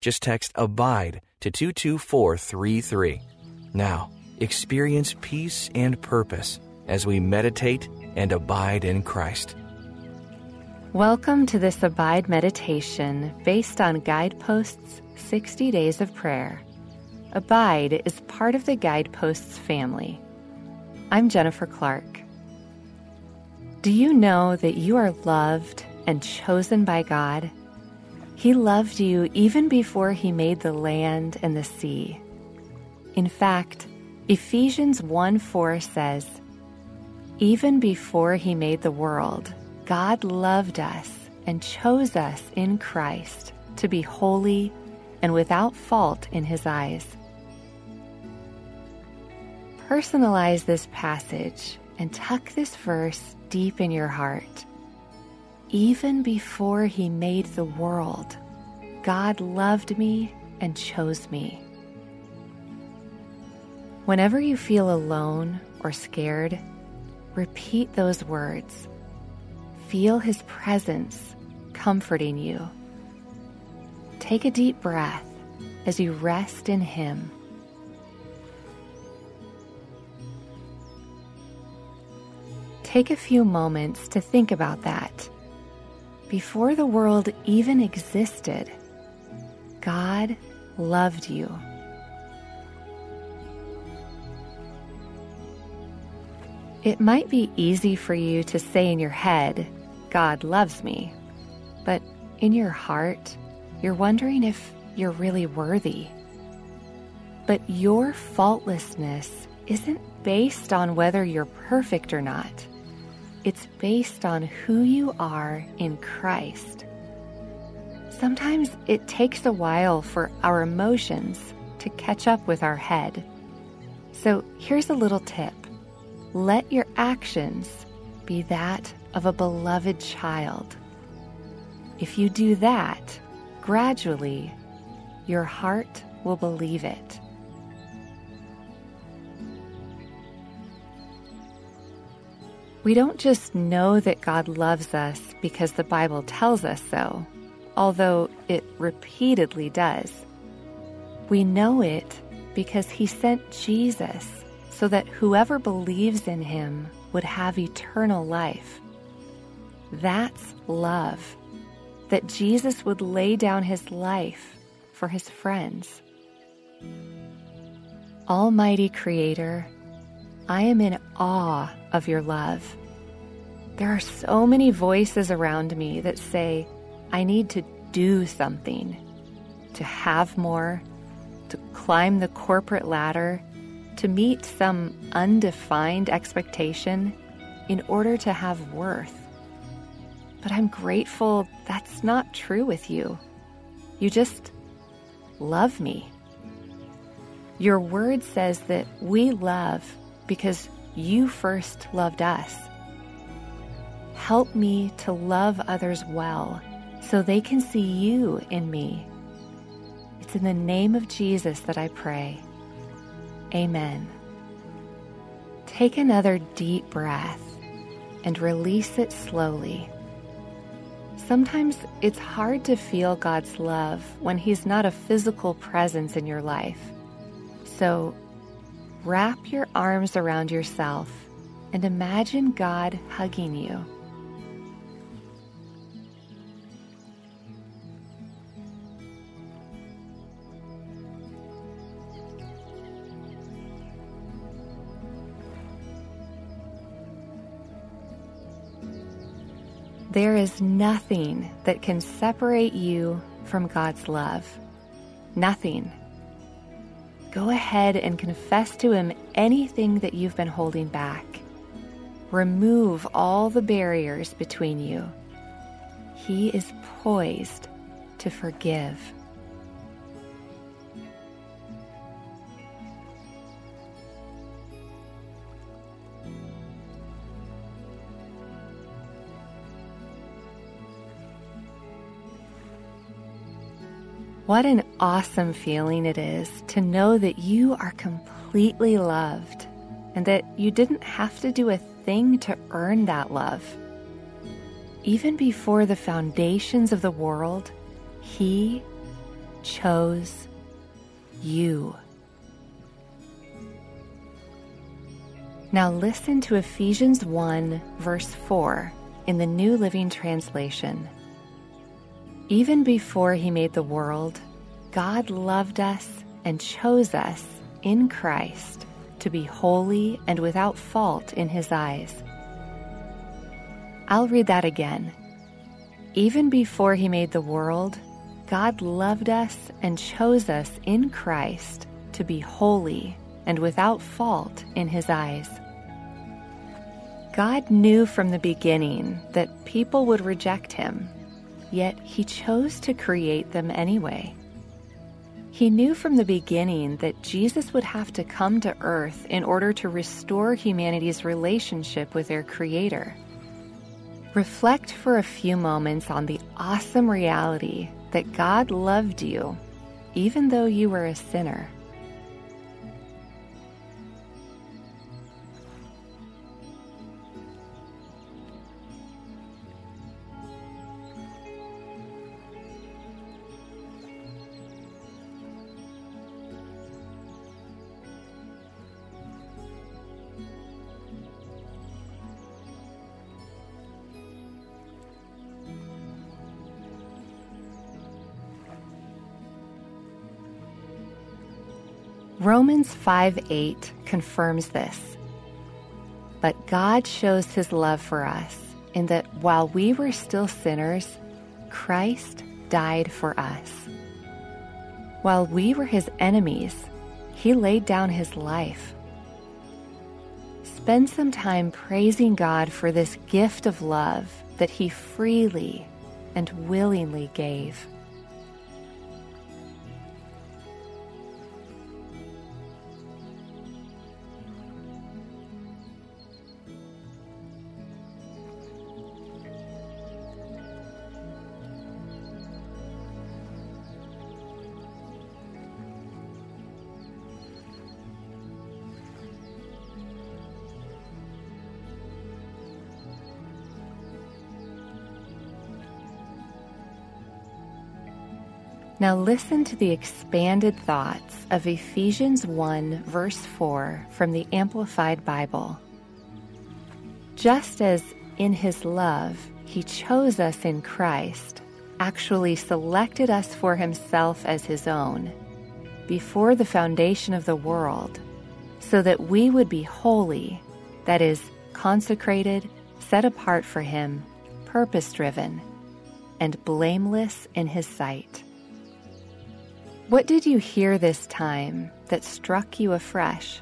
Just text ABIDE to 22433. Now, experience peace and purpose as we meditate and abide in Christ. Welcome to this Abide meditation based on Guideposts 60 Days of Prayer. Abide is part of the Guideposts family. I'm Jennifer Clark. Do you know that you are loved and chosen by God? He loved you even before he made the land and the sea. In fact, Ephesians 1 4 says, Even before he made the world, God loved us and chose us in Christ to be holy and without fault in his eyes. Personalize this passage and tuck this verse deep in your heart. Even before he made the world, God loved me and chose me. Whenever you feel alone or scared, repeat those words. Feel his presence comforting you. Take a deep breath as you rest in him. Take a few moments to think about that. Before the world even existed, God loved you. It might be easy for you to say in your head, God loves me, but in your heart, you're wondering if you're really worthy. But your faultlessness isn't based on whether you're perfect or not. It's based on who you are in Christ. Sometimes it takes a while for our emotions to catch up with our head. So here's a little tip let your actions be that of a beloved child. If you do that, gradually, your heart will believe it. We don't just know that God loves us because the Bible tells us so, although it repeatedly does. We know it because He sent Jesus so that whoever believes in Him would have eternal life. That's love, that Jesus would lay down His life for His friends. Almighty Creator, I am in awe of your love. There are so many voices around me that say, I need to do something, to have more, to climb the corporate ladder, to meet some undefined expectation in order to have worth. But I'm grateful that's not true with you. You just love me. Your word says that we love because you first loved us. Help me to love others well so they can see you in me. It's in the name of Jesus that I pray. Amen. Take another deep breath and release it slowly. Sometimes it's hard to feel God's love when He's not a physical presence in your life. So Wrap your arms around yourself and imagine God hugging you. There is nothing that can separate you from God's love. Nothing. Go ahead and confess to Him anything that you've been holding back. Remove all the barriers between you. He is poised to forgive. What an awesome feeling it is to know that you are completely loved and that you didn't have to do a thing to earn that love. Even before the foundations of the world, He chose you. Now listen to Ephesians 1, verse 4 in the New Living Translation. Even before He made the world, God loved us and chose us in Christ to be holy and without fault in His eyes. I'll read that again. Even before He made the world, God loved us and chose us in Christ to be holy and without fault in His eyes. God knew from the beginning that people would reject Him yet he chose to create them anyway. He knew from the beginning that Jesus would have to come to earth in order to restore humanity's relationship with their Creator. Reflect for a few moments on the awesome reality that God loved you even though you were a sinner. Romans 5 8 confirms this. But God shows his love for us in that while we were still sinners, Christ died for us. While we were his enemies, he laid down his life. Spend some time praising God for this gift of love that he freely and willingly gave. Now listen to the expanded thoughts of Ephesians 1, verse 4 from the Amplified Bible. Just as in his love he chose us in Christ, actually selected us for himself as his own, before the foundation of the world, so that we would be holy, that is, consecrated, set apart for him, purpose driven, and blameless in his sight. What did you hear this time that struck you afresh?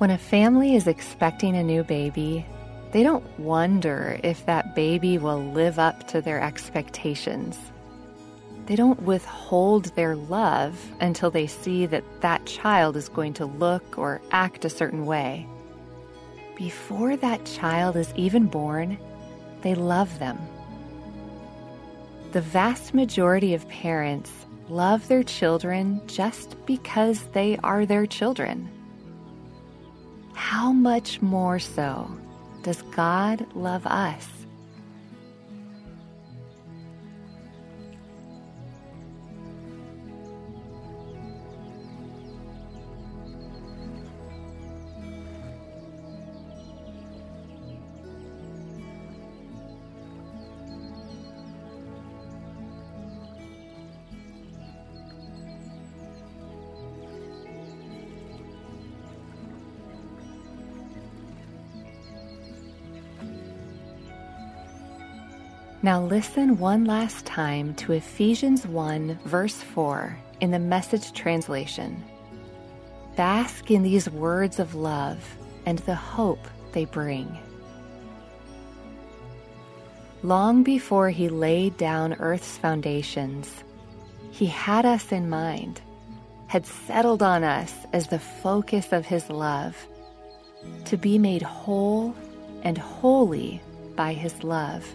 When a family is expecting a new baby, they don't wonder if that baby will live up to their expectations. They don't withhold their love until they see that that child is going to look or act a certain way. Before that child is even born, they love them. The vast majority of parents love their children just because they are their children how much more so does God love us? Now listen one last time to Ephesians 1, verse 4, in the message translation. Bask in these words of love and the hope they bring. Long before he laid down Earth's foundations, he had us in mind, had settled on us as the focus of his love, to be made whole and holy by his love.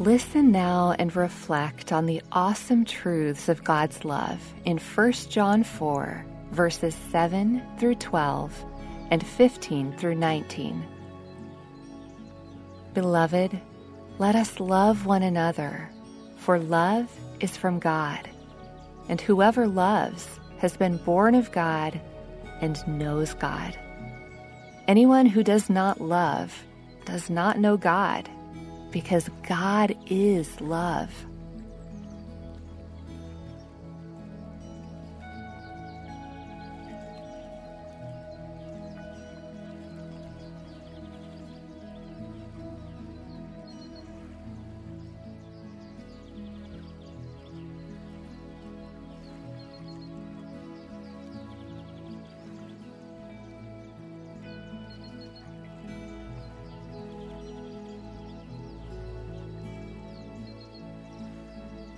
Listen now and reflect on the awesome truths of God's love in 1 John 4, verses 7 through 12 and 15 through 19. Beloved, let us love one another, for love is from God, and whoever loves has been born of God and knows God. Anyone who does not love does not know God because God is love.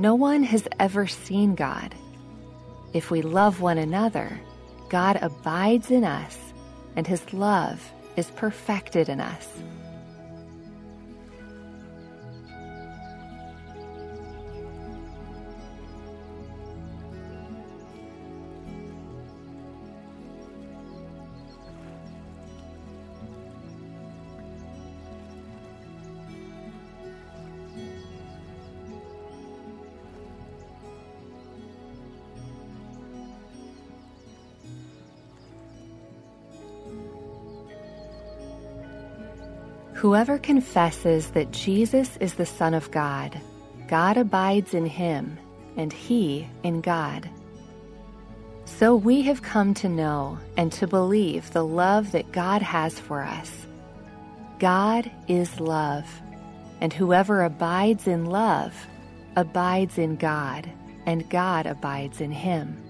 No one has ever seen God. If we love one another, God abides in us, and his love is perfected in us. Whoever confesses that Jesus is the Son of God, God abides in him, and he in God. So we have come to know and to believe the love that God has for us. God is love, and whoever abides in love abides in God, and God abides in him.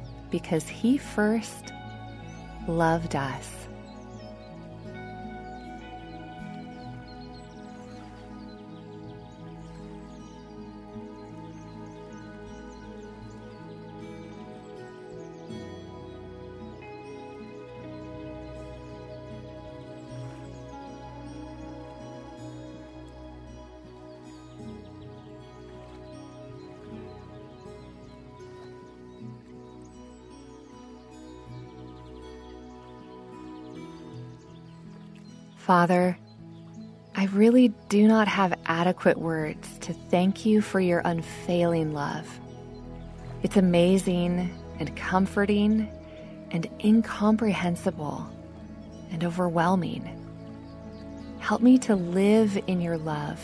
because He first loved us. Father, I really do not have adequate words to thank you for your unfailing love. It's amazing and comforting and incomprehensible and overwhelming. Help me to live in your love,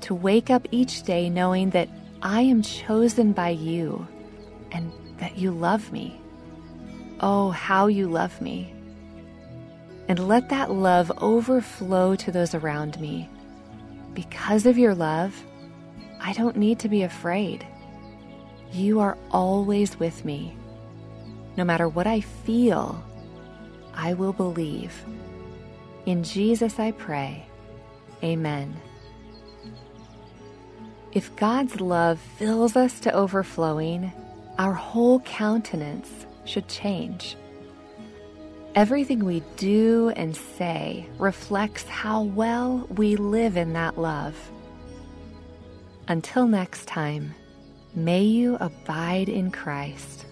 to wake up each day knowing that I am chosen by you and that you love me. Oh, how you love me. And let that love overflow to those around me. Because of your love, I don't need to be afraid. You are always with me. No matter what I feel, I will believe. In Jesus I pray. Amen. If God's love fills us to overflowing, our whole countenance should change. Everything we do and say reflects how well we live in that love. Until next time, may you abide in Christ.